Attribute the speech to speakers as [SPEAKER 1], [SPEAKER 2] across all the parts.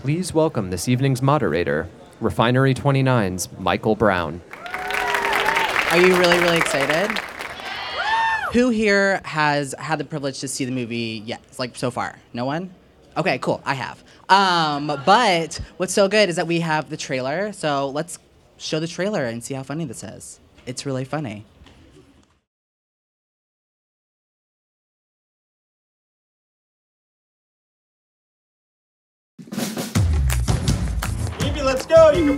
[SPEAKER 1] please welcome this evening's moderator, Refinery 29's Michael Brown.
[SPEAKER 2] Are you really, really excited? Who here has had the privilege to see the movie yet? Like so far? No one? Okay, cool. I have. Um, but what's so good is that we have the trailer. So let's show the trailer and see how funny this is. It's really funny.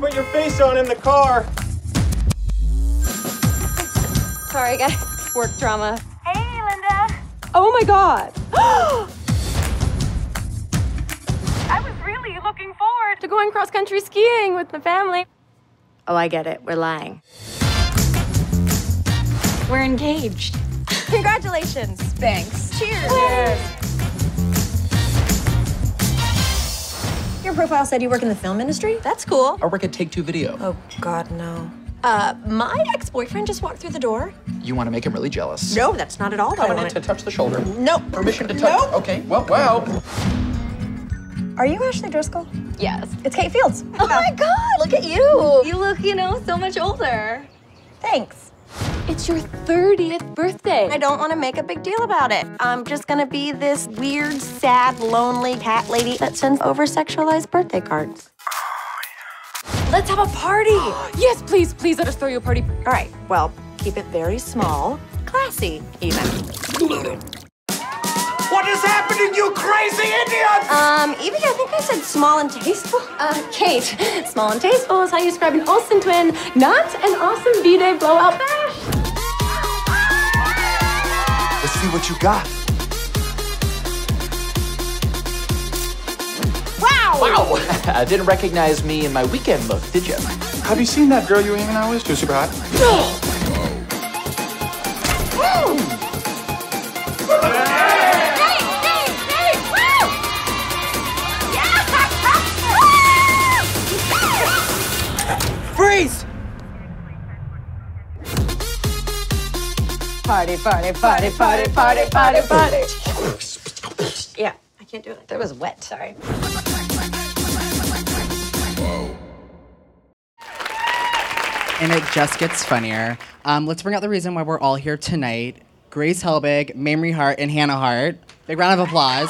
[SPEAKER 3] Put your face on in the car.
[SPEAKER 4] Sorry, guys. Work drama.
[SPEAKER 5] Hey, Linda.
[SPEAKER 4] Oh my god.
[SPEAKER 5] I was really looking forward
[SPEAKER 4] to going cross country skiing with the family.
[SPEAKER 6] Oh, I get it. We're lying.
[SPEAKER 4] We're engaged. Congratulations. Thanks. Cheers.
[SPEAKER 6] Your profile said you work in the film industry? That's cool.
[SPEAKER 7] I work at Take Two Video.
[SPEAKER 6] Oh, God, no. Uh, my ex boyfriend just walked through the door.
[SPEAKER 7] You want to make him really jealous?
[SPEAKER 6] No, that's not at all what I
[SPEAKER 7] Coming in
[SPEAKER 6] wanted.
[SPEAKER 7] to touch the shoulder.
[SPEAKER 6] No.
[SPEAKER 7] Permission to touch.
[SPEAKER 6] Nope.
[SPEAKER 7] Okay. Well, well.
[SPEAKER 6] Are you Ashley Driscoll?
[SPEAKER 4] Yes.
[SPEAKER 6] It's Kate Fields.
[SPEAKER 4] Oh my god, look at you. You look, you know, so much older.
[SPEAKER 6] Thanks.
[SPEAKER 4] It's your 30th birthday.
[SPEAKER 6] I don't want to make a big deal about it. I'm just gonna be this weird, sad, lonely cat lady that sends over sexualized birthday cards.
[SPEAKER 4] Let's have a party. yes, please, please let us throw you a party.
[SPEAKER 6] All right, well, keep it very small, classy, even.
[SPEAKER 3] What is happening, you crazy idiots?
[SPEAKER 6] Um, Evie, I think I said small and tasteful.
[SPEAKER 4] Uh, Kate, small and tasteful is how you describe an Olsen twin, not an awesome B-Day blowout bash.
[SPEAKER 8] Let's see what you got.
[SPEAKER 7] Wow. Wow! I didn't recognize me in my weekend look, did you?
[SPEAKER 8] Have you seen that girl you were hanging out with? She was super hot.
[SPEAKER 2] Freeze!
[SPEAKER 4] Party, party, party, party, party, party, party.
[SPEAKER 6] Yeah, I can't do it. That was wet. Sorry.
[SPEAKER 2] And it just gets funnier. Um, let's bring out the reason why we're all here tonight. Grace Helbig, Mamrie Hart, and Hannah Hart. Big round of applause.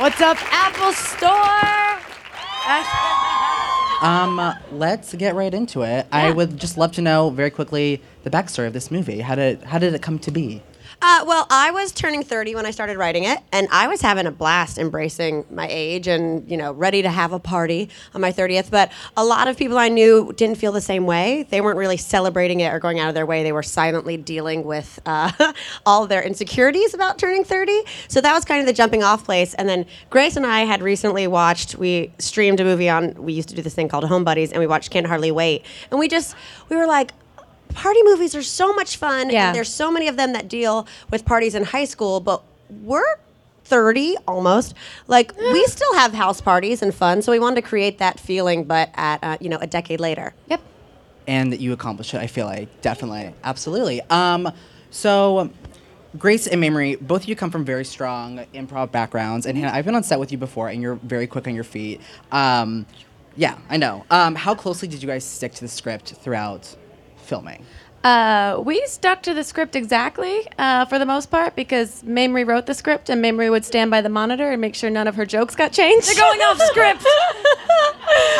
[SPEAKER 4] What's up, Apple Store?
[SPEAKER 2] Um, let's get right into it. I would just love to know very quickly the backstory of this movie. How did how did it come to be?
[SPEAKER 9] Uh, well, I was turning 30 when I started writing it, and I was having a blast embracing my age and, you know, ready to have a party on my 30th. But a lot of people I knew didn't feel the same way. They weren't really celebrating it or going out of their way. They were silently dealing with uh, all their insecurities about turning 30. So that was kind of the jumping off place. And then Grace and I had recently watched, we streamed a movie on, we used to do this thing called Home Buddies, and we watched Can't Hardly Wait. And we just, we were like, party movies are so much fun
[SPEAKER 4] Yeah.
[SPEAKER 9] and there's so many of them that deal with parties in high school but we're 30 almost like we still have house parties and fun so we wanted to create that feeling but at uh, you know a decade later
[SPEAKER 4] Yep.
[SPEAKER 2] And that you accomplished it. I feel like definitely, absolutely. Um, so. Grace and Mamrie, both of you come from very strong improv backgrounds, and Hannah, I've been on set with you before, and you're very quick on your feet. Um, yeah, I know. Um, how closely did you guys stick to the script throughout filming?
[SPEAKER 10] Uh, we stuck to the script exactly uh, for the most part because Mamrie wrote the script and Mamrie would stand by the monitor and make sure none of her jokes got changed. They're going off script.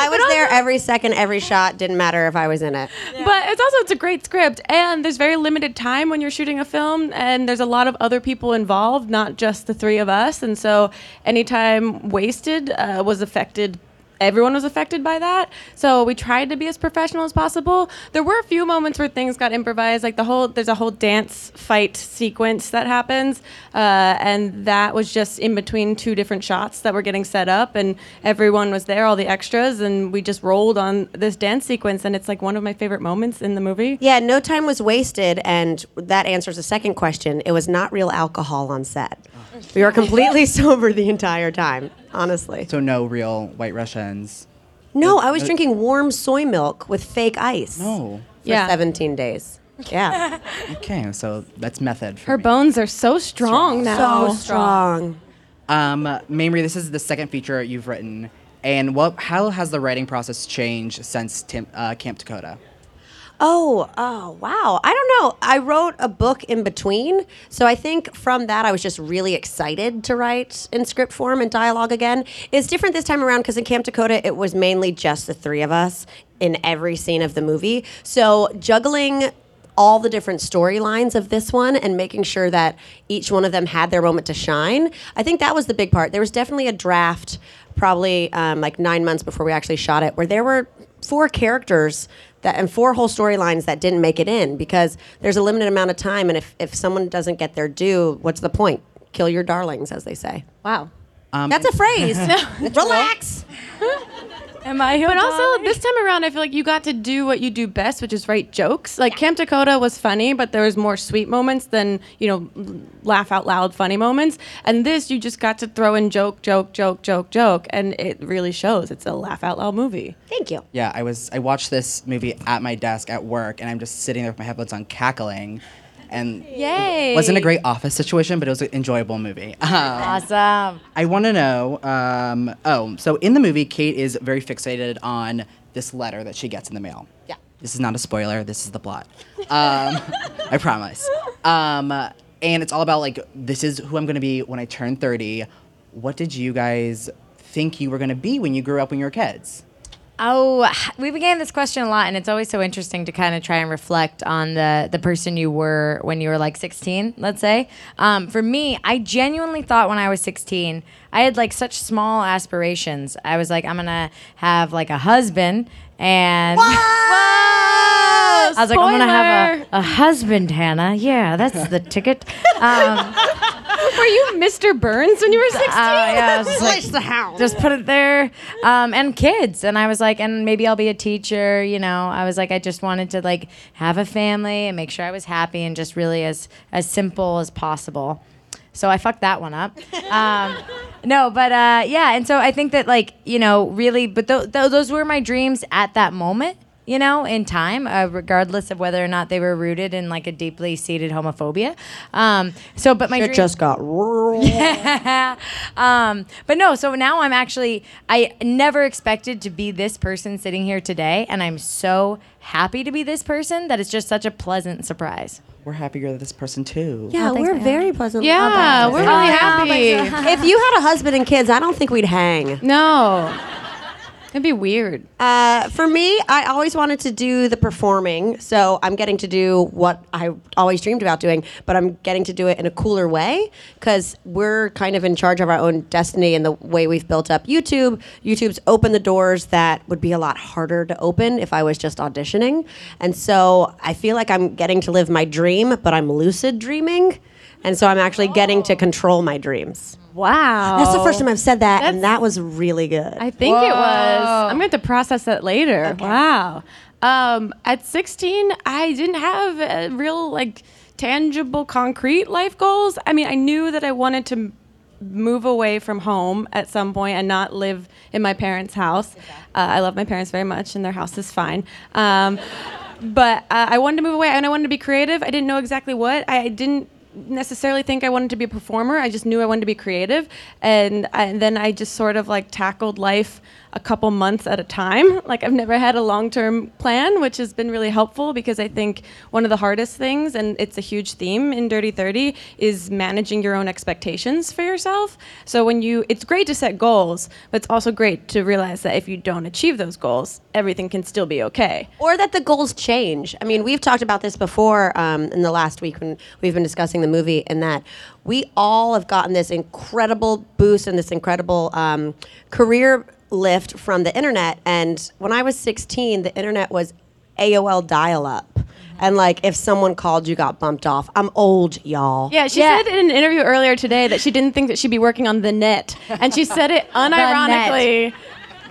[SPEAKER 9] i was there every second every shot didn't matter if i was in it
[SPEAKER 10] But it's also it's a great script and there's very limited time when you're shooting a film and there's a lot of other people involved, not just the three of us. And so any time wasted uh, was affected everyone was affected by that. So we tried to be as professional as possible. There were a few moments where things got improvised, like the whole there's a whole dance fight sequence that happens, uh, and that was just in between two different shots that were getting set up, and everyone was there, all the extras, and we just rolled on this dance sequence, and it's like one of my favorite moments in the movie.
[SPEAKER 9] yeah no time was wasted and that answers the second question it was not real alcohol on set we were completely sober the entire time honestly
[SPEAKER 2] So no real White Russians.
[SPEAKER 9] no i was drinking warm soy milk with fake ice
[SPEAKER 2] No.
[SPEAKER 9] for
[SPEAKER 10] Yeah.
[SPEAKER 9] 17 days Yeah.
[SPEAKER 2] Okay, so that's method. For
[SPEAKER 10] Her
[SPEAKER 2] me.
[SPEAKER 10] bones are so strong now.
[SPEAKER 9] So strong.
[SPEAKER 2] Um, Mamrie, this is the second feature you've written, and what? How has the writing process changed since Tim, uh, Camp Dakota?
[SPEAKER 9] Oh, oh, wow. I don't know. I wrote a book in between. So I think from that, I was just really excited to write in script form and dialogue again. It's different this time around because in Camp Dakota, it was mainly just the three of us in every scene of the movie. So juggling all the different storylines of this one and making sure that each one of them had their moment to shine. I think that was the big part. There was definitely a draft, probably um, like nine months before we actually shot it, where there were four characters that and four whole storylines that didn't make it in because there's a limited amount of time, and if if someone doesn't get their due, what's the point? Kill your darlings, as they say.
[SPEAKER 10] Wow.
[SPEAKER 2] Um,
[SPEAKER 9] That's a phrase. Relax.
[SPEAKER 10] Am I? But also this time around, I feel like you got to do what you do best, which is write jokes. Like Camp Dakota was funny, but there was more sweet moments than you know, laugh out loud funny moments. And this, you just got to throw in joke, joke, joke, joke, joke, and it really shows. It's a laugh out loud movie.
[SPEAKER 9] Thank you.
[SPEAKER 2] Yeah, I was. I watched this movie at my desk at work, and I'm just sitting there with my headphones on, cackling, and
[SPEAKER 10] Yay!
[SPEAKER 2] it wasn't a great office situation, but it was an enjoyable movie. Um,
[SPEAKER 11] Awesome.
[SPEAKER 2] I want to know. Um, oh, so in the movie, Kate is very fixated on this letter that she gets in the mail.
[SPEAKER 9] Yeah.
[SPEAKER 2] This is not a spoiler. This is the plot. Um, I promise. Um, and it's all about like this is who I'm going to be when I turn 30. What did you guys think you were going to be when you grew up when you were kids?
[SPEAKER 11] Oh, we began this question a lot, and it's always so interesting to kind of try and reflect on the the person you were when you were like 16, let's say. Um, for me, I genuinely thought when I was 16, I had like such small aspirations. I was like, I'm gonna have like a husband, and I was like, I'm gonna have a, a husband, Hannah. Yeah, that's the ticket. Um,
[SPEAKER 10] Were you Mr. Burns when you were 16?
[SPEAKER 11] uh, yeah, I was just like,
[SPEAKER 9] Place the house.
[SPEAKER 11] just put it there um, and kids and i was like and maybe i'll be a teacher you know i was like i just wanted to like have a family and make sure i was happy and just really as as simple as possible so i fucked that one up um, no but uh, yeah and so i think that like you know really but th- th- those were my dreams at that moment you know, in time, uh, regardless of whether or not they were rooted in like a deeply seated homophobia. Um, so, but my
[SPEAKER 9] It
[SPEAKER 11] dream-
[SPEAKER 9] just got rural.
[SPEAKER 11] yeah. Um, but no, so now I'm actually, I never expected to be this person sitting here today. And I'm so happy to be this person that it's just such a pleasant surprise.
[SPEAKER 2] We're happy you're this person too.
[SPEAKER 9] Yeah,
[SPEAKER 11] Oh,
[SPEAKER 9] we're
[SPEAKER 11] Anna.
[SPEAKER 9] very pleasant.
[SPEAKER 10] Yeah, we're really happy.
[SPEAKER 9] if you had a husband and kids, I don't think we'd hang.
[SPEAKER 10] No. It'd be weird.
[SPEAKER 9] Uh, for me, I always wanted to do the performing, so I'm getting to do what I always dreamed about doing, but I'm getting to do it in a cooler way because we're kind of in charge of our own destiny and the way we've built up YouTube. YouTube's opened the doors that would be a lot harder to open if I was just auditioning, and so I feel like I'm getting to live my dream, but I'm lucid dreaming, and so I'm actually getting to control my dreams.
[SPEAKER 10] Wow.
[SPEAKER 9] That's the first time I've said that, and that was really good.
[SPEAKER 10] I think it was. I'm going to have to process that later. Wow. Um, at 16, I didn't have uh, real, like, tangible, concrete life goals. I mean, I knew that I wanted to m- move away from home at some point and not live in my parents' house. Uh, I love my parents very much, and their house is fine. Um, but uh, I wanted to move away, and I wanted to be creative. I didn't know exactly what. I didn't necessarily think I wanted to be a performer. I just knew I wanted to be creative, and, and then I just sort of like tackled life a couple months at a time. Like I've never had a long-term plan, which has been really helpful because I think one of the hardest things, and it's a huge theme in Dirty Thirty, is managing your own expectations for yourself. So when you, it's great to set goals, but it's also great to realize that if you don't achieve those goals, everything can still be okay.
[SPEAKER 9] or that the goals change. I mean, we've talked about this before um, in the last week when we've been discussing the movie, and that we all have gotten this incredible boost and this incredible um, career lift from the internet. And when I was 16, the internet was AOL dial up. And like, if someone called, you got bumped off. I'm old, y'all.
[SPEAKER 10] Yeah, she said in an interview earlier today that she didn't think that she'd be working on the net, and she said it unironically.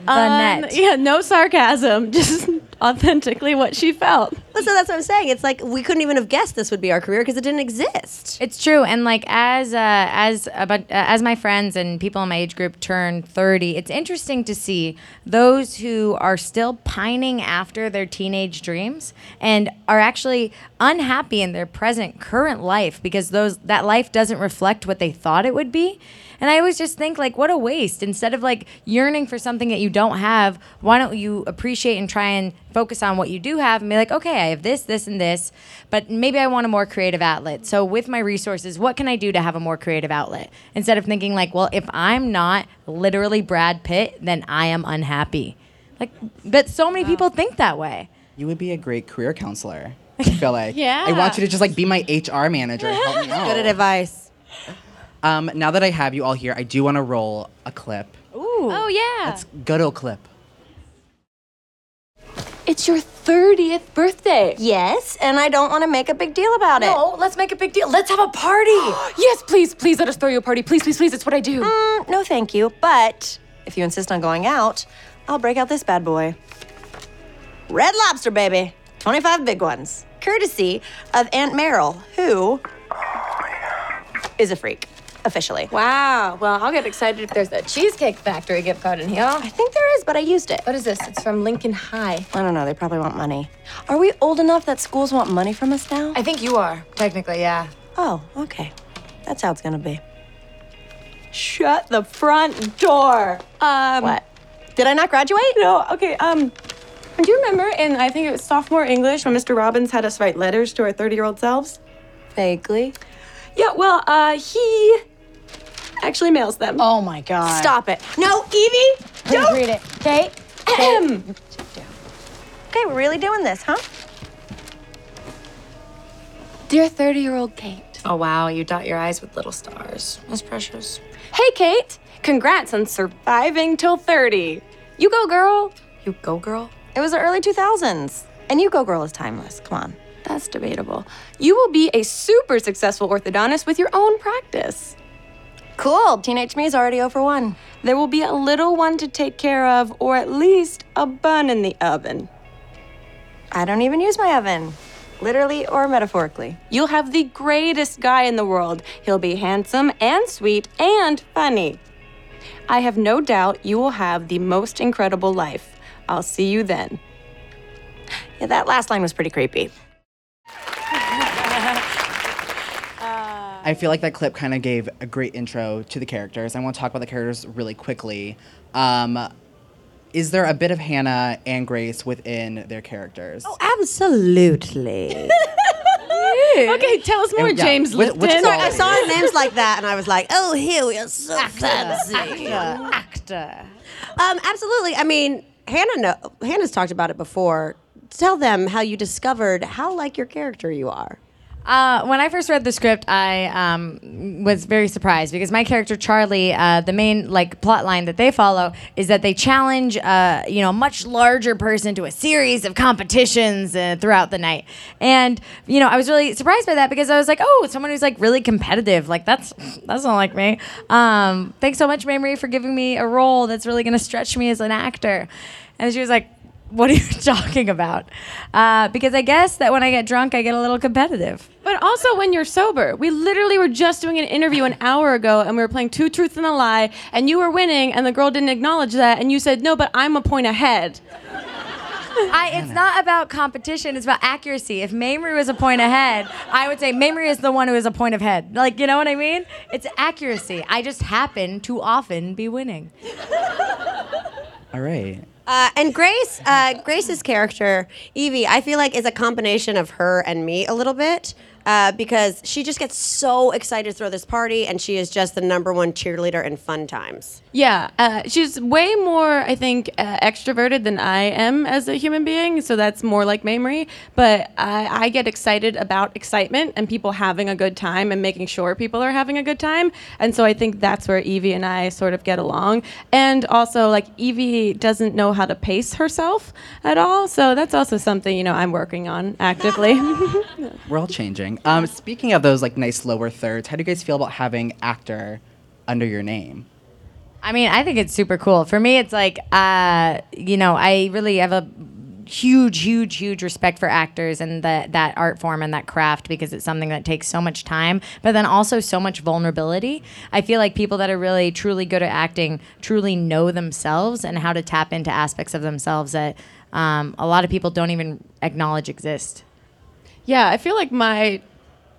[SPEAKER 11] The net.
[SPEAKER 10] Yeah, no sarcasm, just authentically what she felt.
[SPEAKER 9] Well, so that's what I'm saying. It's like we couldn't even have guessed this would be our career because it didn't exist.
[SPEAKER 11] It's true, and like as uh, as about, uh, as my friends and people in my age group turn thirty, it's interesting to see those who are still pining after their teenage dreams and are actually unhappy in their present current life because those that life doesn't reflect what they thought it would be. And I always just think like, what a waste. Instead of like yearning for something that you don't have, why don't you appreciate and try and focus on what you do have and be like, okay, I have this, this, and this, but maybe I want a more creative outlet. So with my resources, what can I do to have a more creative outlet? Instead of thinking like, well, if I'm not literally Brad Pitt, then I am unhappy. Like, but so many people think that way.
[SPEAKER 2] You would be a great career counselor. I feel like.
[SPEAKER 11] Yeah.
[SPEAKER 2] I want you to just like be my HR manager. Help me out.
[SPEAKER 9] Good advice.
[SPEAKER 2] Um, now that I have you all here, I do want to roll a clip.
[SPEAKER 11] Ooh. Oh yeah.
[SPEAKER 2] Let's go to a clip.
[SPEAKER 4] It's your 30th birthday.
[SPEAKER 6] Yes, and I don't want to make a big deal about it.
[SPEAKER 4] No, let's make a big deal. Let's have a party. yes, please, please let us throw you a party. Please, please, please. It's what I do.
[SPEAKER 6] Mm, no, thank you. But if you insist on going out, I'll break out this bad boy. Red Lobster, baby. 25 big ones. Courtesy of Aunt Meryl, who is a freak, officially.
[SPEAKER 4] Wow. Well, I'll get excited if there's a Cheesecake Factory gift card in here.
[SPEAKER 6] I think there is, but I used it.
[SPEAKER 4] What is this? It's from Lincoln High.
[SPEAKER 6] I don't know, they probably want money. Are we old enough that schools want money from us now?
[SPEAKER 4] I think you are, technically, yeah.
[SPEAKER 6] Oh, okay. That's how it's gonna be.
[SPEAKER 12] Shut the front door. Um,
[SPEAKER 6] What? Did I not graduate?
[SPEAKER 12] No, okay, um, do you remember in, I think it was sophomore English, when Mr. Robbins had us write letters to our 30 year old selves?
[SPEAKER 6] Vaguely.
[SPEAKER 12] Yeah, well, uh, he actually mails them.
[SPEAKER 11] Oh my god.
[SPEAKER 6] Stop it. No, Evie!
[SPEAKER 11] Please don't. read it. Kate?
[SPEAKER 12] Ahem.
[SPEAKER 6] Okay, we're really doing this, huh?
[SPEAKER 4] Dear 30 year old Kate.
[SPEAKER 10] Oh, wow. You dot your eyes with little stars. That's precious.
[SPEAKER 12] Hey, Kate! Congrats on surviving till 30. You go, girl.
[SPEAKER 10] You go, girl?
[SPEAKER 6] It was the early 2000s. And you go girl is timeless. Come on.
[SPEAKER 12] That's debatable. You will be a super successful orthodontist with your own practice.
[SPEAKER 6] Cool. Teenage me is already over one.
[SPEAKER 12] There will be a little one to take care of, or at least a bun in the oven.
[SPEAKER 6] I don't even use my oven, literally or metaphorically.
[SPEAKER 12] You'll have the greatest guy in the world. He'll be handsome and sweet and funny. I have no doubt you will have the most incredible life. I'll see you then.
[SPEAKER 6] Yeah, that last line was pretty creepy.
[SPEAKER 2] I feel like that clip kind of gave a great intro to the characters. I want to talk about the characters really quickly. Um, is there a bit of Hannah and Grace within their characters?
[SPEAKER 9] Oh, absolutely.
[SPEAKER 10] okay, tell us more,
[SPEAKER 2] And- yeah,
[SPEAKER 10] James
[SPEAKER 2] which-
[SPEAKER 10] Lipton.
[SPEAKER 2] which
[SPEAKER 9] Sorry, I
[SPEAKER 2] quality?
[SPEAKER 9] saw names like that and I was like, oh, here we are so fancy.
[SPEAKER 11] Actor.
[SPEAKER 9] Um, absolutely. I mean, Hannah, know, Hannah's talked about it before. Tell them how you discovered how like your character you are.
[SPEAKER 11] Uh, when I first read the script, I um, was very surprised because my character Charlie, uh, the main like plot line that they follow is that they challenge, uh, you know, a much larger person to a series of competitions uh, throughout the night, and you know, I was really surprised by that because I was like, oh, someone who's like really competitive, like that's that's not like me. Um, thanks so much, Mamrie, for giving me a role that's really gonna stretch me as an actor, and she was like. What are you talking about? Uh, because I guess that when I get drunk, I get a little competitive.
[SPEAKER 10] But also when you're sober. We literally were just doing an interview an hour ago and we were playing Two Truths and a Lie and you were winning and the girl didn't acknowledge that and you said, no, but I'm a point ahead.
[SPEAKER 11] I, it's not about competition. It's about accuracy. If Mamrie was a point ahead, I would say Mamrie is the one who is a point ahead. Like, you know what I mean? It's accuracy. I just happen to often be winning.
[SPEAKER 2] All right.
[SPEAKER 9] Uh, and Grace, uh, Grace's character, Evie, I feel like is a combination of her and me a little bit. Uh, because she just gets so excited to throw this party, and she is just the number one cheerleader in fun times.
[SPEAKER 10] Yeah, uh, she's way more, I think, uh, extroverted than I am as a human being. So that's more like Mamrie. But I, I get excited about excitement and people having a good time and making sure people are having a good time. And so I think that's where Evie and I sort of get along. And also, like, Evie doesn't know how to pace herself at all. So that's also something, you know, I'm working on actively.
[SPEAKER 2] We're all changing. Um, speaking of those like nice lower thirds, how do you guys feel about having actor under your name?
[SPEAKER 11] I mean, I think it's super cool. For me, it's like, uh, you know, I really have a huge, huge, huge respect for actors and that that art form and that craft because it's something that takes so much time, but then also so much vulnerability. I feel like people that are really truly good at acting truly know themselves and how to tap into aspects of themselves that um, a lot of people don't even acknowledge exist.
[SPEAKER 10] Yeah, I feel like my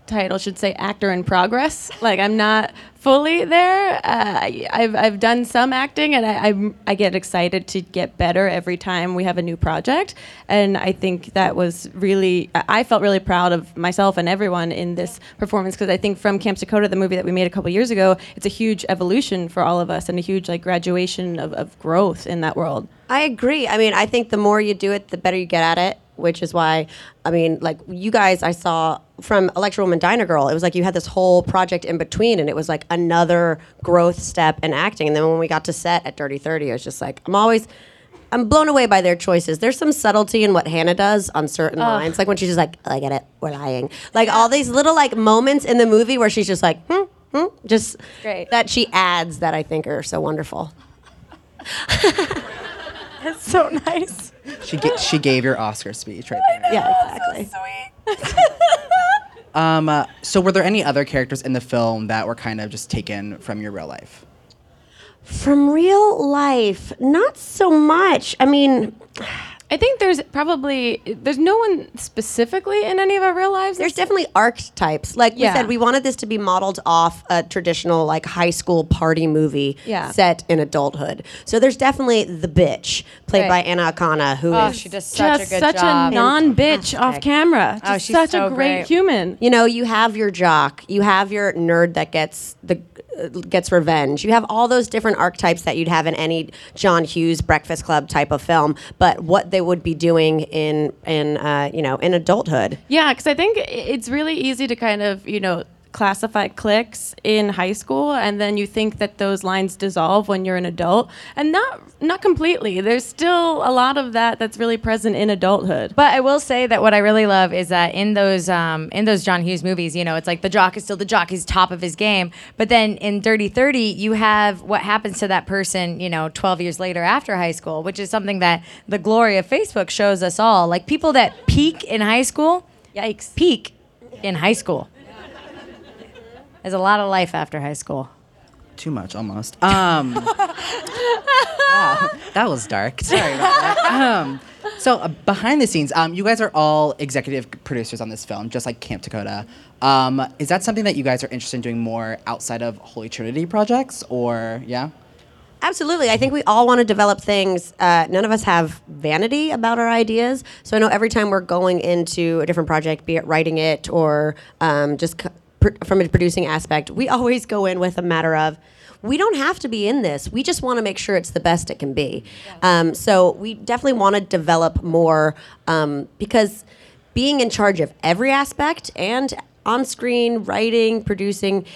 [SPEAKER 10] title should say actor in progress. Like I'm not fully there. Uh, I- I've I've done some acting, and I I'm, I get excited to get better every time we have a new project. And I think that was really I I felt really proud of myself and everyone in this performance because I think from Camp Dakota, the movie that we made a couple years ago, it's a huge evolution for all of us and a huge like graduation of, of growth in that world.
[SPEAKER 9] I agree. I mean, I think the more you do it, the better you get at it, which is why, I mean, like you guys, I saw from Electra Woman Dyna Girl, it was like you had this whole project in between, and it was like another growth step in acting. And then when we got to set at Dirty 30, I was just like, I'm always. I'm blown away by their choices. There's some subtlety in what Hannah does on certain
[SPEAKER 6] Ugh.
[SPEAKER 9] lines, like when she's just like, "I get it, we're lying." Like all these little like moments in the movie where she's just like, "Hmm, hmm," just
[SPEAKER 6] Great.
[SPEAKER 9] that she adds that I think are so wonderful.
[SPEAKER 11] That's so nice.
[SPEAKER 2] She ga- she gave your Oscar speech right there.
[SPEAKER 9] Yeah, exactly.
[SPEAKER 2] Um, uh, so were there any other characters in the film that were kind of just taken from your real life?
[SPEAKER 9] From real life, not so much. I mean,
[SPEAKER 10] I think there's probably there's no one specifically in any of our real lives.
[SPEAKER 9] there's definitely archetypes. Like
[SPEAKER 10] Yeah.
[SPEAKER 9] we said, we wanted this to be modeled off a traditional like high school party movie
[SPEAKER 10] Yeah.
[SPEAKER 9] set in adulthood. So there's definitely the bitch played
[SPEAKER 11] Right.
[SPEAKER 9] by Anna Akana, who oh, is
[SPEAKER 11] Oh, she does such
[SPEAKER 10] just
[SPEAKER 11] a good
[SPEAKER 10] such
[SPEAKER 11] job.
[SPEAKER 10] a non-bitch off camera.
[SPEAKER 11] Oh,
[SPEAKER 10] Just
[SPEAKER 11] she's
[SPEAKER 10] such
[SPEAKER 11] so
[SPEAKER 10] a great,
[SPEAKER 11] great.
[SPEAKER 10] human.
[SPEAKER 9] You know, you have your jock, you have your nerd that gets the gets revenge. You have all those different archetypes that you'd have in any John Hughes Breakfast Club type of film, but what they would be doing in in uh, you know in adulthood.
[SPEAKER 10] Yeah, because I think it's really easy to kind of you know classify cliques in high school, and then you think that those lines dissolve when you're an adult, and not not completely. There's still a lot of that that's really present in adulthood.
[SPEAKER 11] But I will say that what I really love is that in those um, in those John Hughes movies, you know, it's like the jock is still the jock, he's top of his game. But then in Dirty Thirty, you have what happens to that person, you know, 12 years later after high school, which is something that the glory of Facebook shows us all. Like people that peak in high school,
[SPEAKER 10] yikes,
[SPEAKER 11] peak in high school. There's a lot of life after high school.
[SPEAKER 2] Too much, almost. Um, wow, that was dark. Sorry about that. Um, so uh, behind the scenes, um, you guys are all executive producers on this film, just like Camp Dakota. Um, is that something that you guys are interested in doing more outside of Holy Trinity projects, or yeah?
[SPEAKER 9] Absolutely. I think we all want to develop things. Uh, none of us have vanity about our ideas. So I know every time we're going into a different project, be it writing it or um, just c- pr- from a producing aspect, we always go in with a matter of, we don't have to be in this. We just want to make sure it's the best it can be. Um, so we definitely want to develop more um, because being in charge of every aspect and on screen, writing, producing,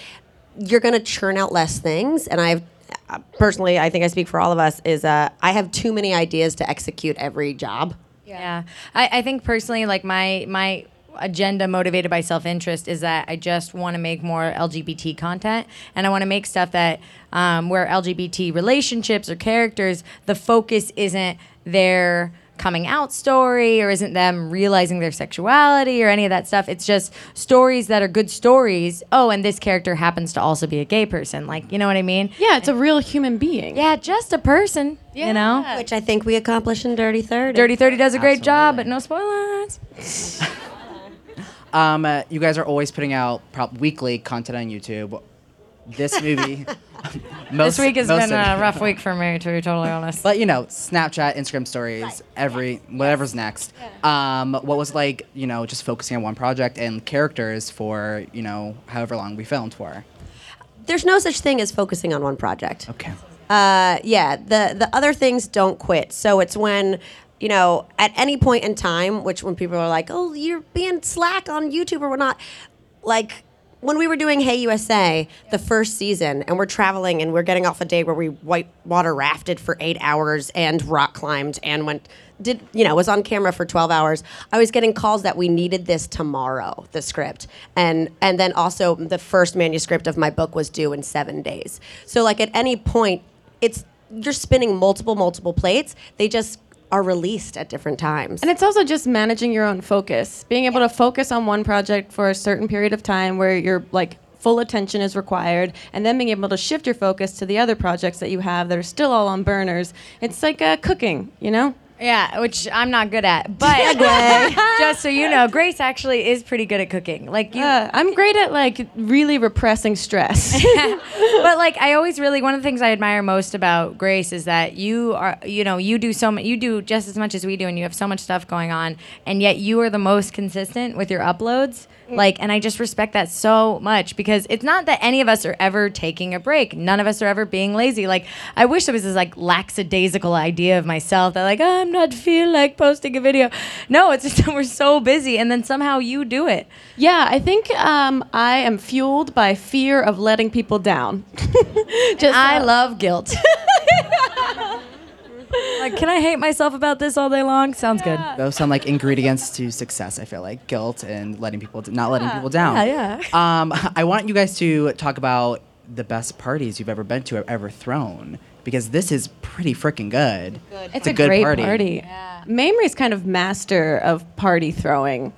[SPEAKER 9] you're going to churn out less things. And I've uh, personally, I think I speak for all of us, is uh, I have too many ideas to execute every job.
[SPEAKER 11] Yeah, I, I think personally, like my my agenda motivated by self interest is that I just want to make more LGBT content, and I want to make stuff that um, where LGBT relationships or characters, the focus isn't their coming out story or isn't them realizing their sexuality or any of that stuff. It's just stories that are good stories. Oh, and this character happens to also be a gay person. Like, you know what I mean?
[SPEAKER 10] Yeah, it's a real human being.
[SPEAKER 11] Yeah, just a person. Yeah. You know?
[SPEAKER 9] Which I think we accomplished in Dirty 30.
[SPEAKER 11] Dirty 30 does a great job, but no spoilers.
[SPEAKER 2] Um, uh, you guys are always putting out prob- weekly content on YouTube. This movie.
[SPEAKER 11] this week has
[SPEAKER 2] most
[SPEAKER 11] been
[SPEAKER 2] of-
[SPEAKER 11] a rough week for me, to be totally honest.
[SPEAKER 2] But you know, Snapchat, Instagram stories, every whatever's next. Um, what was like, you know, just focusing on one project and characters for you know however long we filmed for.
[SPEAKER 9] There's no such thing as focusing on one project.
[SPEAKER 2] Okay.
[SPEAKER 9] Uh, yeah, the the other things don't quit. So it's when you know at any point in time, which when people are like, "Oh, you're being slack on YouTube or whatnot," like when we were doing Hey USA the first season, and we're traveling and we're getting off a day where we white water rafted for eight hours and rock climbed and went did you know was on camera for 12 hours i was getting calls that we needed this tomorrow the script. And and then also the first manuscript of my book was due in seven days. So like at any point it's you're spinning multiple multiple plates. They just are released at different times.
[SPEAKER 10] And it's also just managing your own focus, being able to focus on one project for a certain period of time where your like full attention is required, and then being able to shift your focus to the other projects that you have that are still all on burners. It's like uh, cooking, you know.
[SPEAKER 11] Yeah, which I'm not good at. But just so you know, Grace actually is pretty good at cooking. Like you,
[SPEAKER 10] Yeah, I'm great at like really repressing stress.
[SPEAKER 11] but like I always really one of the things I admire most about Grace is that you are you know you do so much you do just as much as we do and you have so much stuff going on and yet you are the most consistent with your uploads like and I just respect that so much because it's not that any of us are ever taking a break. None of us are ever being lazy. Like I wish there was this like lackadaisical idea of myself that like oh, I'm not feel like posting a video. No it's just that we're so busy and then somehow you do it.
[SPEAKER 10] Yeah, I think um, I am fueled by fear of letting people down.
[SPEAKER 11] just I love guilt like, can I hate myself about this all day long? Sounds good.
[SPEAKER 2] Those sound like ingredients to success. I feel like guilt and letting people, not letting people down.
[SPEAKER 11] Yeah,
[SPEAKER 2] Um, I want you guys to talk about the best parties you've ever been to or ever thrown because this is pretty freaking good.
[SPEAKER 10] It's
[SPEAKER 2] a,
[SPEAKER 10] a,
[SPEAKER 2] good
[SPEAKER 10] great
[SPEAKER 2] party.
[SPEAKER 10] party. Mamrie's kind of master of party throwing.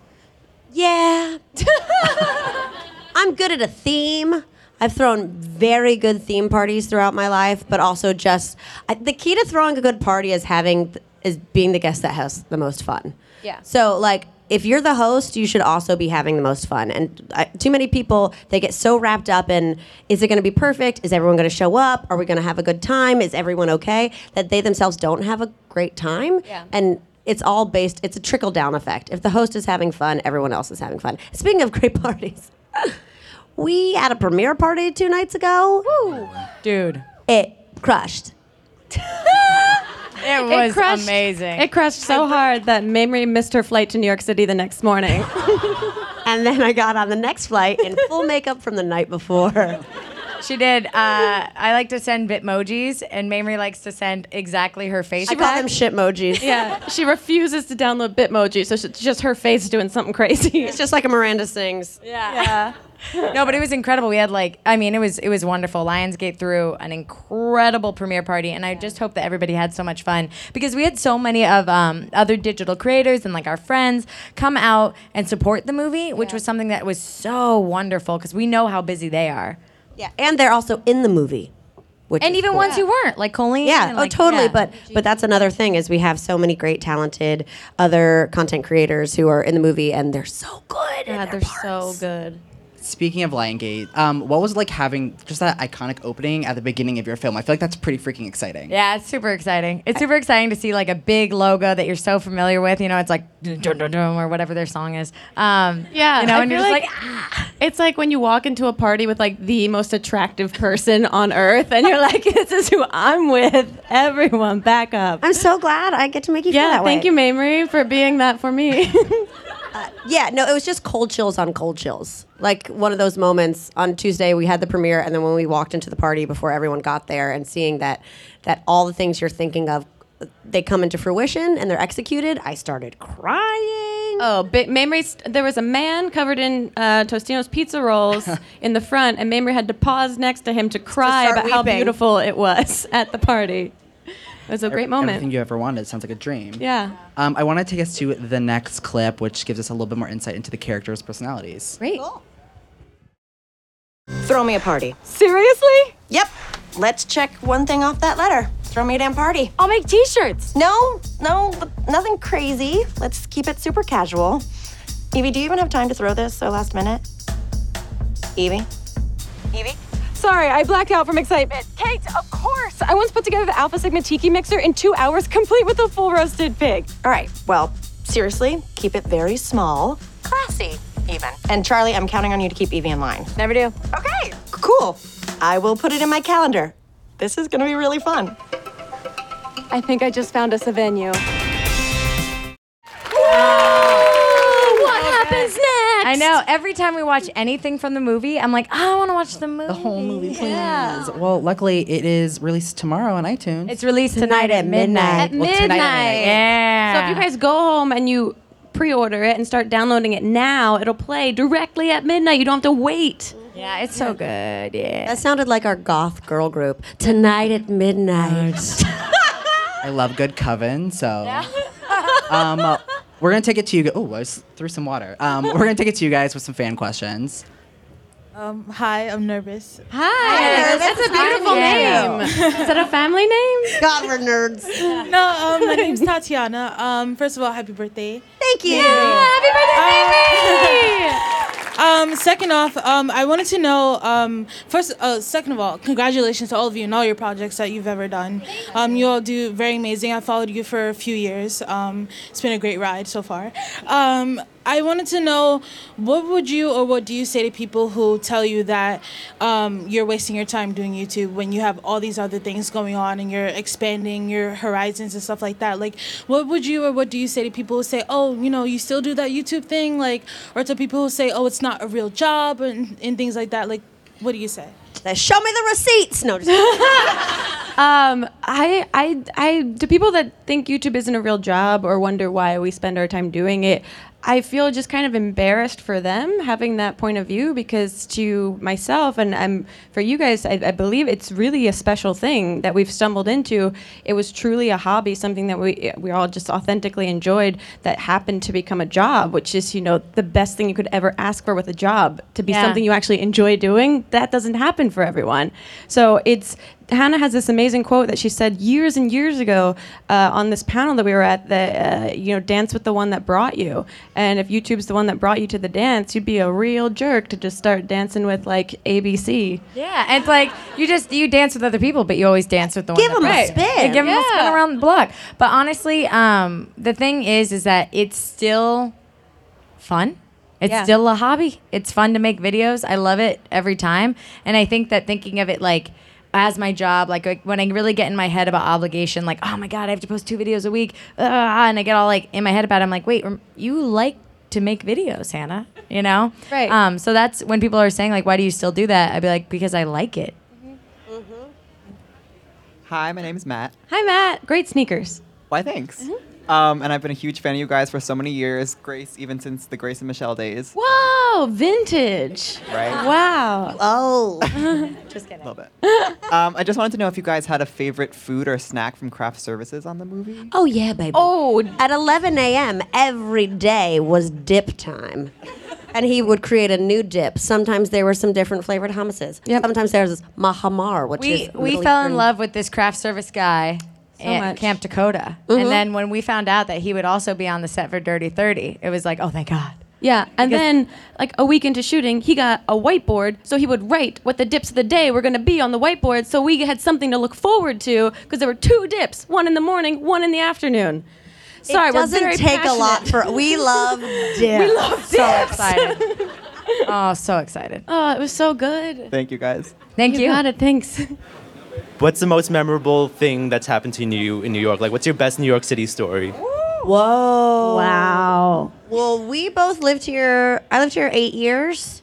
[SPEAKER 9] Yeah. I'm good at a theme. I've thrown very good theme parties throughout my life, but also just I, the key to throwing a good party is having is being the guest that has the most fun.
[SPEAKER 11] Yeah.
[SPEAKER 9] So like if you're the host, you should also be having the most fun. And uh, too many people they get so wrapped up in is it going to be perfect? Is everyone going to show up? Are we going to have a good time? Is everyone okay? That they themselves don't have a great time.
[SPEAKER 11] Yeah.
[SPEAKER 9] And it's all based. It's a trickle down effect. If the host is having fun, everyone else is having fun. Speaking of great parties. We had a premiere party two nights ago. Woo.
[SPEAKER 11] Dude.
[SPEAKER 9] It crushed.
[SPEAKER 11] It was
[SPEAKER 10] crushed-
[SPEAKER 11] amazing.
[SPEAKER 10] It crushed so hard that Mamrie missed her flight to New York City the next morning.
[SPEAKER 9] And then I got on the next flight in full makeup from the night before.
[SPEAKER 11] She did. Uh, I like to send Bitmojis, and Mamrie likes to send exactly her face.
[SPEAKER 9] I call them shit emojis.
[SPEAKER 10] yeah, she refuses to download Bitmoji, so it's just her face doing something crazy.
[SPEAKER 9] It's just like a Miranda sings.
[SPEAKER 11] Yeah. yeah. no, but it was incredible. We had like, I mean, it was it was wonderful. Lionsgate threw an incredible premiere party, and I just hope that everybody had so much fun because we had so many of um, other digital creators and like our friends come out and support the movie, which was something that was so wonderful because we know how busy they are.
[SPEAKER 9] Yeah, and they're also in the movie. Which
[SPEAKER 11] And even
[SPEAKER 9] cool.
[SPEAKER 11] ones who weren't, like Colleen.
[SPEAKER 9] Yeah,
[SPEAKER 11] and,
[SPEAKER 9] oh
[SPEAKER 11] like,
[SPEAKER 9] totally.
[SPEAKER 11] yeah.
[SPEAKER 9] But but that's another thing is we have so many great talented other content creators who are in the movie and they're so good. in
[SPEAKER 10] God,
[SPEAKER 9] their
[SPEAKER 10] they're so good.
[SPEAKER 2] Speaking of Lionsgate, um, what was it like having just that iconic opening at the beginning of your film? I feel like that's pretty freaking exciting.
[SPEAKER 11] Yeah, it's super exciting. It's super exciting to see like a big logo that you're so familiar with. You know, it's like dun, dun, dun, or whatever their song is. Um,
[SPEAKER 10] Yeah,
[SPEAKER 11] you know,
[SPEAKER 10] I
[SPEAKER 11] and you're
[SPEAKER 10] feel
[SPEAKER 11] just
[SPEAKER 10] like,
[SPEAKER 11] like,
[SPEAKER 10] it's like when you walk into a party with like the most attractive person on earth, and you're like, "This is who I'm with." Everyone, back up.
[SPEAKER 9] I'm so glad I get to make you feel that way.
[SPEAKER 10] Yeah, thank you, Mamrie, for being that for me.
[SPEAKER 9] Yeah, no, it was just cold chills on cold chills. Like one of those moments on Tuesday we had the premiere and then when we walked into the party before everyone got there and seeing that that all the things you're thinking of they come into fruition and they're executed, I started crying.
[SPEAKER 10] Oh, but Mamrie, there was a man covered in uh, Totino's pizza rolls in the front, and Mamrie had to pause next to him to cry about how
[SPEAKER 9] weeping.
[SPEAKER 10] beautiful it was at the party. It was a great moment.
[SPEAKER 2] Everything you ever wanted sounds like a dream.
[SPEAKER 10] Yeah.
[SPEAKER 2] Um, I want to take us to the next clip, which gives us a little bit more insight into the characters' personalities.
[SPEAKER 10] Great.
[SPEAKER 6] Throw me a party.
[SPEAKER 12] Seriously?
[SPEAKER 6] Yep. Let's check one thing off that letter. Throw me a damn party.
[SPEAKER 12] I'll make t-shirts.
[SPEAKER 6] No, no, nothing crazy. Let's keep it super casual. Evie, do you even have time to throw this so last minute? Evie? Evie?
[SPEAKER 12] Sorry, I blacked out from excitement. Kate, of course. I once put together the Alpha Sigma Tiki mixer in two hours, complete with a full roasted pig.
[SPEAKER 6] All right, well, seriously, keep it very small, classy, even. And Charlie, I'm counting on you to keep Evie in line.
[SPEAKER 12] Never do.
[SPEAKER 6] Okay, cool. I will put it in my calendar. This is gonna be really fun.
[SPEAKER 12] I think I just found us a venue.
[SPEAKER 11] what happens next? I know. Every time we watch anything from the movie, I'm like, oh, I want to watch the movie.
[SPEAKER 2] The whole movie, please. Well, luckily, it is released tomorrow on iTunes.
[SPEAKER 11] It's released tonight, at midnight.
[SPEAKER 10] At
[SPEAKER 2] Well, tonight
[SPEAKER 10] midnight.
[SPEAKER 2] at midnight.
[SPEAKER 11] Yeah.
[SPEAKER 10] So if you guys go home and you pre-order it and start downloading it now, it'll play directly at midnight. You don't have to wait.
[SPEAKER 11] yeah, it's so good. Yeah.
[SPEAKER 9] That sounded like our goth girl group. Tonight at midnight.
[SPEAKER 2] I love good coven, so. um, uh, we're gonna take it to you. Oh, I was threw some water. Um, we're gonna take it to you guys with some fan questions.
[SPEAKER 13] Um, hi, I'm nervous.
[SPEAKER 10] Hi, that's a beautiful name. Is that a family name?
[SPEAKER 9] God, we're nerds.
[SPEAKER 13] no, um, my name's Tatiana. Um, first of all, happy birthday.
[SPEAKER 9] Thank you.
[SPEAKER 13] Um, second off, um, I wanted to know, um, first, uh, second of all, congratulations to all of you and all your projects that you've ever done. Um, you all do very amazing. I followed you for a few years. Um, it's been a great ride so far. I wanted to know, what would you or what do you say to people who tell you that um, you're wasting your time doing YouTube when you have all these other things going on and you're expanding your horizons and stuff like that? Like, what would you or what do you say to people who say, oh, you know, you still do that YouTube thing? Like, or to people who say, oh, it's not a real job and, and things like that? Like, what do you say?
[SPEAKER 9] Show me the receipts. No, just
[SPEAKER 10] Um, I, I, I, to people that think YouTube isn't a real job or wonder why we spend our time doing it, I feel just kind of embarrassed for them having that point of view because to myself and um, for you guys, I, I believe it's really a special thing that we've stumbled into. It was truly a hobby, something that we we all just authentically enjoyed that happened to become a job, which is you know the best thing you could ever ask for with a job to be
[SPEAKER 11] Yeah.
[SPEAKER 10] something you actually enjoy doing. That doesn't happen for everyone. So it's Hannah has this amazing quote that she said years and years ago uh, on this panel that we were at. That uh, you know, dance with the one that brought you. And if YouTube's the one that brought you to the dance, you'd be a real jerk to just start dancing with like ABC.
[SPEAKER 11] Yeah, and it's like you just you dance with other people, but you always dance with the one.
[SPEAKER 9] Give
[SPEAKER 11] one.
[SPEAKER 9] 'em a
[SPEAKER 11] that
[SPEAKER 9] spin.
[SPEAKER 11] Yeah, give 'em a spin
[SPEAKER 10] Yeah.
[SPEAKER 11] around the block. But honestly, um, the thing is, is that it's still fun. It's
[SPEAKER 10] Yeah.
[SPEAKER 11] still a hobby. It's fun to make videos. I love it every time, and I think that thinking of it like as my job, like, like when I really get in my head about obligation, like oh my god, I have to post two videos a week, ah, and I get all like in my head about it. I'm like, wait, you like to make videos, Hannah? You know?
[SPEAKER 10] Right.
[SPEAKER 11] Um, so that's when people are saying like, why do you still do that? I'd be like, because I like it.
[SPEAKER 14] Hi, my name is Matt.
[SPEAKER 10] Hi Matt, great sneakers.
[SPEAKER 14] Why, thanks.
[SPEAKER 10] Mm-hmm.
[SPEAKER 14] Um, and I've been a huge fan of you guys for so many years. Grace, even since the Grace and Michelle days.
[SPEAKER 10] Whoa, vintage.
[SPEAKER 14] Right.
[SPEAKER 10] Wow.
[SPEAKER 9] Oh.
[SPEAKER 10] Just kidding.
[SPEAKER 14] A little bit. um, I just wanted to know if you guys had a favorite food or snack from craft services on the movie.
[SPEAKER 9] Oh yeah, baby.
[SPEAKER 10] Oh,
[SPEAKER 9] at 11 a.m. every day was dip time. And he would create a new dip. Sometimes there were some different flavored hummuses. Sometimes there was this muhammara, which
[SPEAKER 11] we
[SPEAKER 9] is
[SPEAKER 11] we
[SPEAKER 9] Middle
[SPEAKER 11] fell in love with this craft service guy at
[SPEAKER 10] much.
[SPEAKER 11] Camp Dakota,
[SPEAKER 9] Mhm.
[SPEAKER 11] and then when we found out that he would also be on the set for Dirty Thirty, it was like, oh thank God.
[SPEAKER 10] Yeah, and then like a week into shooting, he got a whiteboard, so he would write what the dips of the day were going to be on the whiteboard, so we had something to look forward to because there were two dips, one in the morning, one in the afternoon. Sorry,
[SPEAKER 9] it doesn't
[SPEAKER 10] we're very
[SPEAKER 9] take a lot
[SPEAKER 10] passionate.
[SPEAKER 9] for. We love dip.
[SPEAKER 10] We love
[SPEAKER 11] So
[SPEAKER 10] dips.
[SPEAKER 11] excited. oh, so excited.
[SPEAKER 10] Oh, it was so good.
[SPEAKER 14] Thank you guys.
[SPEAKER 11] Thank you. you.
[SPEAKER 10] got it. Thanks.
[SPEAKER 15] What's the most memorable thing that's happened to you in New York? Like, what's your best New York City story?
[SPEAKER 9] Whoa.
[SPEAKER 10] Wow.
[SPEAKER 9] Well, we both lived here. I lived here eight years.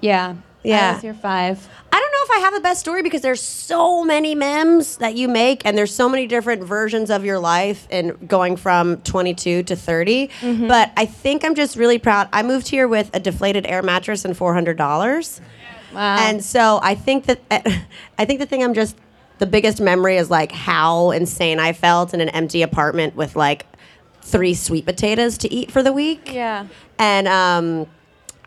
[SPEAKER 10] Yeah.
[SPEAKER 9] Yeah.
[SPEAKER 10] I was here five.
[SPEAKER 9] I don't know if I have a best story because there's so many memes that you make, and there's so many different versions of your life, and going from 22 to 30.
[SPEAKER 10] Mm-hmm.
[SPEAKER 9] But I think I'm just really proud. I moved here with a deflated air mattress and $400.
[SPEAKER 10] Wow.
[SPEAKER 9] And so I think that I think the thing I'm just the biggest memory is like how insane I felt in an empty apartment with like three sweet potatoes to eat for the week.
[SPEAKER 10] Yeah.
[SPEAKER 9] And um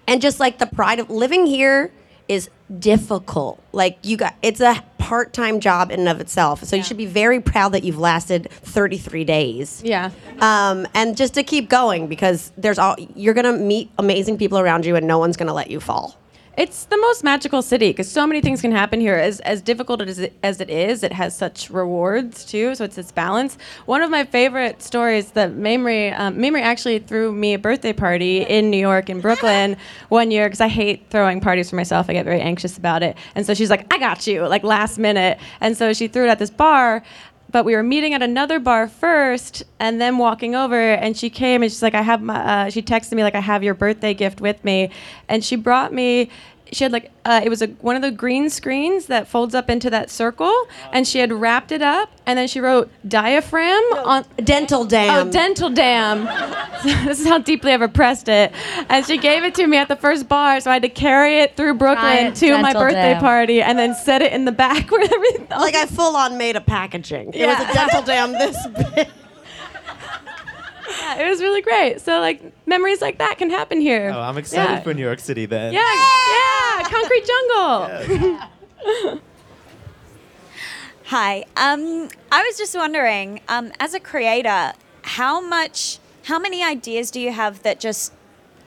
[SPEAKER 9] and just like the pride of living here is difficult. Like you got it's a part-time job in and of itself. So you should be very proud that you've lasted 33 days.
[SPEAKER 10] Yeah.
[SPEAKER 9] Um, and just to keep going because there's all you're gonna meet amazing people around you and no one's gonna let you fall.
[SPEAKER 10] It's the most magical city because so many things can happen here. As as difficult as it, as it is, it has such rewards too. So it's this balance. One of my favorite stories that Mamrie um, Mamrie actually threw me a birthday party in New York in Brooklyn one year because I hate throwing parties for myself. I get very anxious about it, and so she's like, "I got you!" like last minute, and so she threw it at this bar but we were meeting at another bar first and then walking over and she came and she's like i have my uh, she texted me like i have your birthday gift with me and she brought me she had like uh, it was a one of the green screens that folds up into that circle, and she had wrapped it up, and then she wrote diaphragm on
[SPEAKER 9] dental dam.
[SPEAKER 10] Oh, dental dam. this is how deeply I've oppressed it, and she gave it to me at the first bar, so I had to carry it through Brooklyn
[SPEAKER 11] Giant
[SPEAKER 10] to my birthday
[SPEAKER 11] dam.
[SPEAKER 10] party, and then set it in the back where everything.
[SPEAKER 9] Like I full on made a packaging. It was a dental dam this big.
[SPEAKER 10] Yeah, it was really great. So like memories like that can happen here.
[SPEAKER 15] Oh, I'm excited
[SPEAKER 10] Yeah.
[SPEAKER 15] for New York City then.
[SPEAKER 10] Yeah, yeah, concrete jungle.
[SPEAKER 16] Hi. Um, I was just wondering, um, as a creator, how much, how many ideas do you have that just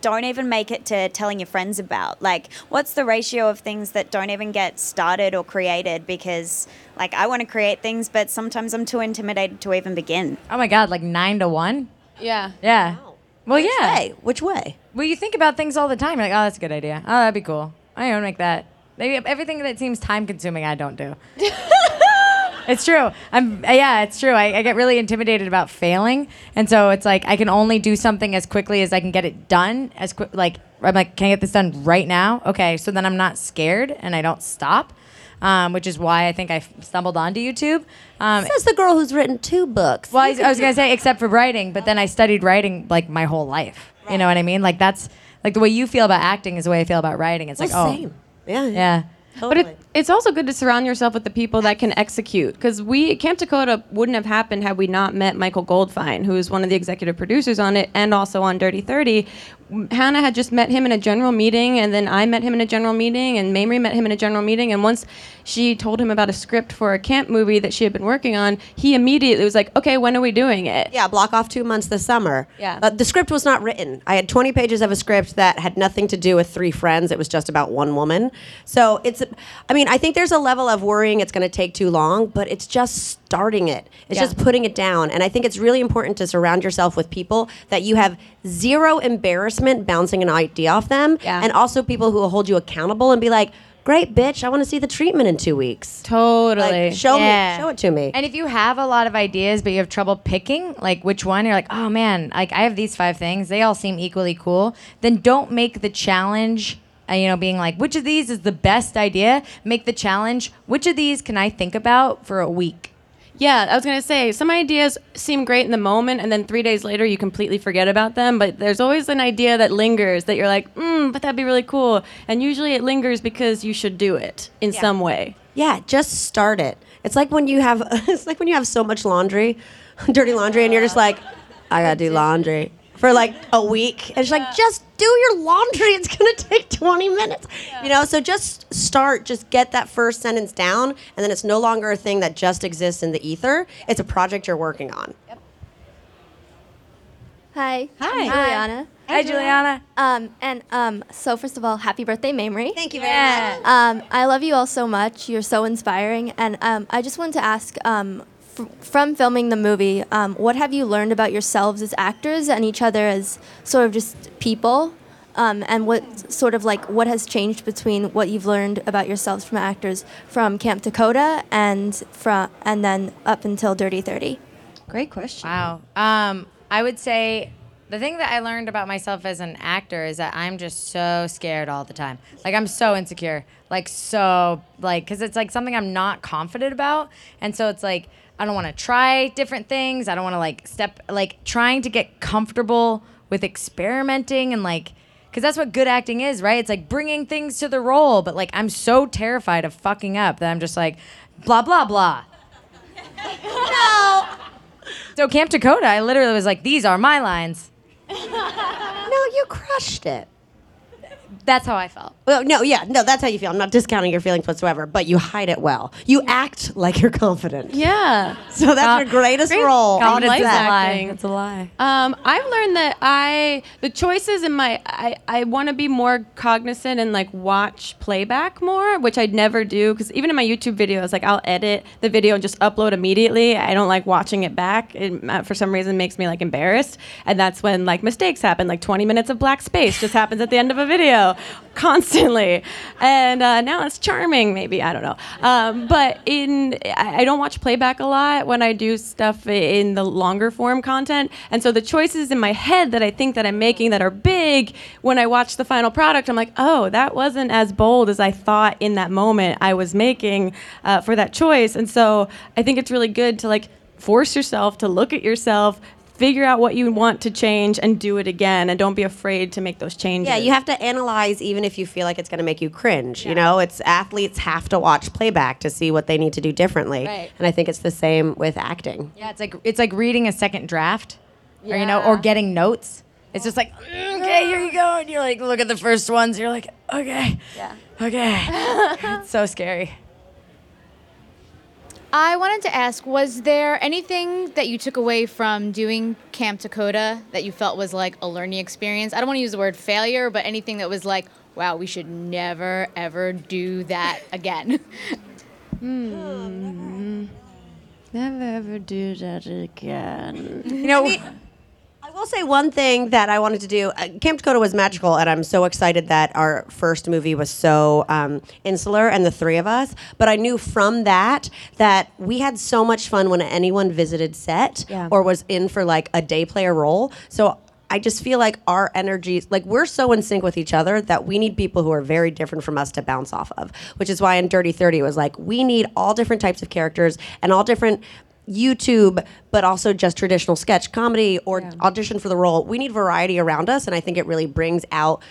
[SPEAKER 16] don't even make it to telling your friends about? Like, what's the ratio of things that don't even get started or created? Because, like, I want to create things, but sometimes I'm too intimidated to even begin.
[SPEAKER 11] Oh my God, like nine to one?
[SPEAKER 10] Yeah.
[SPEAKER 11] Yeah. Well,
[SPEAKER 9] Which
[SPEAKER 11] yeah.
[SPEAKER 9] way? Which way?
[SPEAKER 11] Well, you think about things all the time. You're like, oh, that's a good idea. Oh, that'd be cool. I don't make that. Maybe everything that seems time consuming, I don't do. it's true. I'm uh, yeah, it's true. I, I get really intimidated about failing, and so it's like I can only do something as quickly as I can get it done. As quick, like I'm like, can I get this done right now? Okay, so then I'm not scared and I don't stop. Um, which is why I think I f- stumbled onto YouTube. Um,
[SPEAKER 9] Says the girl who's written two books.
[SPEAKER 11] well, I, I was gonna say except for writing, but then I studied writing like my whole life. You know what I mean? Like that's like the way you feel about acting is the way I feel about writing. It's like oh,
[SPEAKER 9] same. Yeah.
[SPEAKER 11] yeah.
[SPEAKER 10] But it, it's also good to surround yourself with the people that can execute. Because we, Camp Takota wouldn't have happened had we not met Michael Goldfine, who is one of the executive producers on it and also on Dirty 30. Hannah had just met him in a general meeting, and then I met him in a general meeting, and Mamrie met him in a general meeting. And once she told him about a script for a camp movie that she had been working on, he immediately was like, okay, when are we doing it?
[SPEAKER 9] Yeah, block off two months this summer.
[SPEAKER 10] Yeah.
[SPEAKER 9] Uh, the script was not written. I had 20 pages of a script that had nothing to do with three friends. It was just about one woman. So it's, I mean, I think there's a level of worrying it's going to take too long, but it's just starting it. It's
[SPEAKER 10] Yeah.
[SPEAKER 9] just putting it down. And I think it's really important to surround yourself with people that you have zero embarrassment bouncing an idea off them.
[SPEAKER 10] Yeah.
[SPEAKER 9] And also people who will hold you accountable and be like, great, bitch, I want to see the treatment in two weeks.
[SPEAKER 10] Totally.
[SPEAKER 9] Like, show
[SPEAKER 11] Yeah.
[SPEAKER 9] me, show it to me.
[SPEAKER 11] And if you have a lot of ideas, but you have trouble picking, like which one, you're like, oh man, like I have these five things. They all seem equally cool. Then don't make the challenge, uh, you know, being like, which of these is the best idea? Make the challenge, which of these can I think about for a week?
[SPEAKER 10] Yeah, I was gonna say some ideas seem great in the moment, and then three days later you completely forget about them. But there's always an idea that lingers that you're like, mm, but that'd be really cool. And usually it lingers because you should do it in some way.
[SPEAKER 9] Yeah, just start it. It's like when you have it's like when you have so much laundry, dirty laundry, and you're just like, I gotta do laundry for like a week. And it's like, just do your laundry. It's gonna take 20 minutes. You know, so just start, just get that first sentence down, and then it's no longer a thing that just exists in the ether. It's a project you're working on.
[SPEAKER 17] Hi.
[SPEAKER 11] Hi.
[SPEAKER 17] I'm Juliana.
[SPEAKER 11] Hi, Juliana.
[SPEAKER 17] Um, and um, so first of all, happy birthday, Mamrie.
[SPEAKER 9] Thank you very
[SPEAKER 11] Yeah.
[SPEAKER 9] much.
[SPEAKER 17] Um, I love you all so much. You're so inspiring. And um, I just wanted to ask, um, f- from filming the movie, um, what have you learned about yourselves as actors and each other as sort of just people? Um, and what sort of like what has changed between what you've learned about yourselves from actors from Camp Takota and from and then up until Dirty Thirty?
[SPEAKER 16] Great question.
[SPEAKER 11] Wow. Um, I would say the thing that I learned about myself as an actor is that I'm just so scared all the time. Like I'm so insecure. Like so like cuz it's like something I'm not confident about. And so it's like I don't want to try different things. I don't want to like step like trying to get comfortable with experimenting and like cuz that's what good acting is, right? It's like bringing things to the role, but like I'm so terrified of fucking up that I'm just like blah blah blah.
[SPEAKER 9] No.
[SPEAKER 11] So Camp Takota, I literally was like, these are my lines.
[SPEAKER 9] No, you crushed it.
[SPEAKER 11] That's how I felt.
[SPEAKER 9] Well, no, yeah, no, that's how you feel. I'm not discounting your feelings whatsoever, but you hide it well. You act like you're confident.
[SPEAKER 10] Yeah.
[SPEAKER 9] So that's your greatest
[SPEAKER 10] Great
[SPEAKER 9] role.
[SPEAKER 10] confidence
[SPEAKER 11] Confidence is a lie.
[SPEAKER 10] acting.
[SPEAKER 11] It's a lie.
[SPEAKER 10] Um, I've learned that I the choices in my I, I want to be more cognizant and like watch playback more, which I'd never do because even in my YouTube videos, like I'll edit the video and just upload immediately. I don't like watching it back. It uh, for some reason makes me like embarrassed, and that's when like mistakes happen. Like 20 minutes of black space just happens at the end of a video, constantly. And uh, now it's charming, maybe I don't know. Um, but in I, I don't watch playback a lot when I do stuff in the longer form content, and so the choices in my head that I think that I'm making that are big when I watch the final product, I'm like, oh, that wasn't as bold as I thought in that moment I was making uh, for that choice. And so I think it's really good to like force yourself to look at yourself. Figure out what you want to change and do it again, and don't be afraid to make those changes.
[SPEAKER 9] Yeah, you have to analyze even if you feel like it's going to make you cringe. You know, it's athletes have to watch playback to see what they need to do differently.
[SPEAKER 11] Right.
[SPEAKER 9] And I think it's the same with acting.
[SPEAKER 11] Yeah, it's like it's like reading a second draft, or you know, or getting notes. It's just like, "Mm, okay, here you go, and you're like, look at the first ones. You're like, okay,
[SPEAKER 16] yeah,
[SPEAKER 11] okay. it's so scary.
[SPEAKER 18] I wanted to ask was there anything that you took away from doing Camp Takota that you felt was like a learning experience? I don't want to use the word failure, but anything that was like, wow, we should never, ever do that again?
[SPEAKER 10] Hmm. Never ever do that again.
[SPEAKER 9] You know, I will say one thing that I wanted to do. Uh, Camp Takota was magical, and I'm so excited that our first movie was so um, insular and the three of us. But I knew from that that we had so much fun when anyone visited set
[SPEAKER 10] Yeah.
[SPEAKER 9] or was in for like a day player role. So. I just feel like our energies, like we're so in sync with each other that we need people who are very different from us to bounce off of. Which is why in Dirty 30 it was like, we need all different types of characters and all different YouTube, but also just traditional sketch comedy or audition for the role. We need variety around us, and I think it really brings out.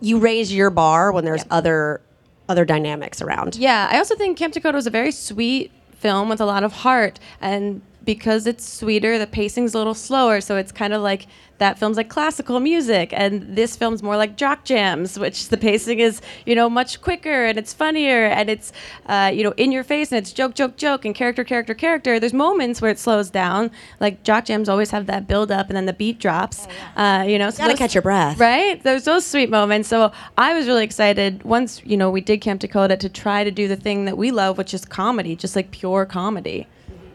[SPEAKER 9] You raise your bar when there's other other dynamics around.
[SPEAKER 10] Yeah, I also think Camp Takota was a very sweet film with a lot of heart, and because it's sweeter, the pacing's a little slower, so it's kind of like that film's like classical music, and this film's more like jock jams, which the pacing is you know much quicker and it's funnier and it's uh, you know in your face and it's joke, joke, joke, and character, character, character. There's moments where it slows down, like jock jams always have that build up and then the beat drops. Uh, you know, so
[SPEAKER 9] Gotta
[SPEAKER 10] those-
[SPEAKER 9] catch your breath.
[SPEAKER 10] right? There's those sweet moments. So I was really excited once you know we did Camp Takota to try to do the thing that we love, which is comedy, just like pure comedy.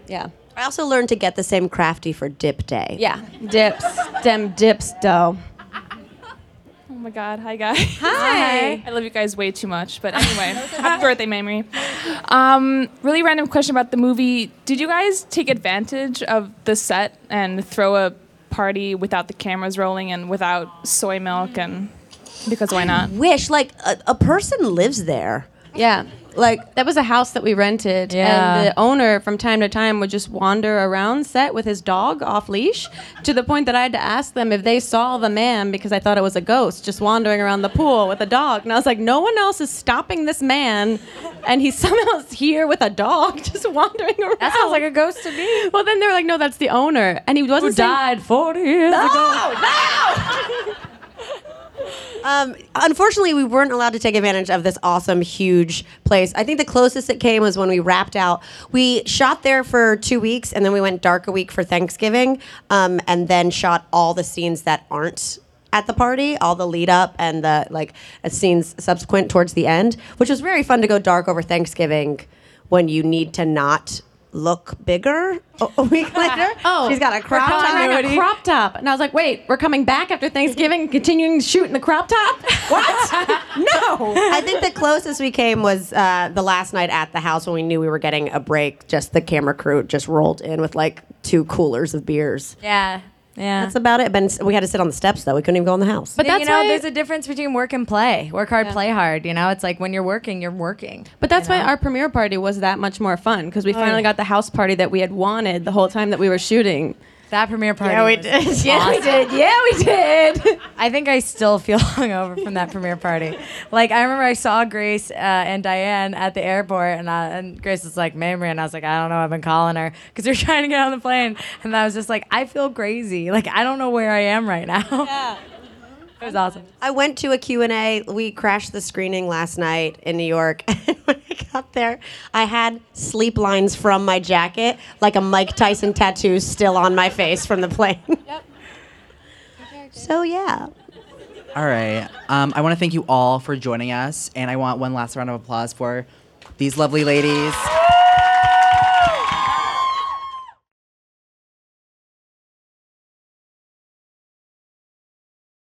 [SPEAKER 10] Yeah.
[SPEAKER 9] I also learned to get the same crafty for Dip Day.
[SPEAKER 10] Yeah, dips, dem dips, dough.
[SPEAKER 19] Oh my God! Hi guys.
[SPEAKER 10] Hi.
[SPEAKER 19] I love you guys way too much. But anyway, happy birthday, Mamrie. Um, really random question about the movie. Did you guys take advantage of the set and throw a party without the cameras rolling and without soy milk and because why not?
[SPEAKER 9] Wish like a, a person lives there.
[SPEAKER 10] Yeah.
[SPEAKER 9] Like
[SPEAKER 10] that was a house that we rented,
[SPEAKER 11] Yeah.
[SPEAKER 10] and the owner from time to time would just wander around set with his dog off leash, to the point that I had to ask them if they saw the man because I thought it was a ghost just wandering around the pool with a dog, and I was like, no one else is stopping this man, and he's somehow here with a dog just wandering around. That
[SPEAKER 11] sounds like a ghost to me.
[SPEAKER 10] Well, then they were like, no, that's the owner, and he wasn't
[SPEAKER 11] Who died 40 years
[SPEAKER 10] No,
[SPEAKER 11] ago.
[SPEAKER 9] Um, unfortunately, we weren't allowed to take advantage of this awesome, huge place. I think the closest it came was when we wrapped out. We shot there for two weeks, and then we went dark a week for Thanksgiving, um, and then shot all the scenes that aren't at the party, all the lead up and the like uh, scenes subsequent towards the end, which was very fun to go dark over Thanksgiving when you need to not look bigger a, a week later.
[SPEAKER 10] Oh,
[SPEAKER 9] she's got a crop
[SPEAKER 10] we're
[SPEAKER 9] top.
[SPEAKER 10] coming a crop top, and I was like, "Wait, we're coming back after Thanksgiving, continuing to shoot in the crop top? What? no!"
[SPEAKER 9] I think the closest we came was uh, the last night at the house when we knew we were getting a break. Just the camera crew just rolled in with like two coolers of beers.
[SPEAKER 11] Yeah. Yeah.
[SPEAKER 9] That's about it. But we had to sit on the steps though. We couldn't even go in the house.
[SPEAKER 11] But you know, there's a difference between work and play. Work hard, play hard. You know, it's like when you're working, you're working.
[SPEAKER 10] But that's why our premiere party was that much more fun because we
[SPEAKER 11] Oh,
[SPEAKER 10] finally
[SPEAKER 11] yeah.
[SPEAKER 10] got the house party that we had wanted the whole time that we were shooting.
[SPEAKER 11] That premiere party.
[SPEAKER 10] Yeah, we did. Yeah, we did. Yeah, we did.
[SPEAKER 11] I think I still feel hungover from that premiere party. Like I remember I saw Grace uh, and Diane at the airport, and, uh, and Grace was like, "Mamrie," and I was like, "I don't know. I've been calling her because they're trying to get on the plane." And I was just like, "I feel crazy. Like I don't know where I am right now." Yeah. It was awesome.
[SPEAKER 9] I went to a Q&A. We crashed the screening last night in New York. And when I got there, I had sleep lines from my jacket, like a Mike Tyson tattoo still on my face from the plane. Yep. So yeah.
[SPEAKER 2] All right. Um, I want to thank you all for joining us, and I want one last round of applause for these lovely ladies.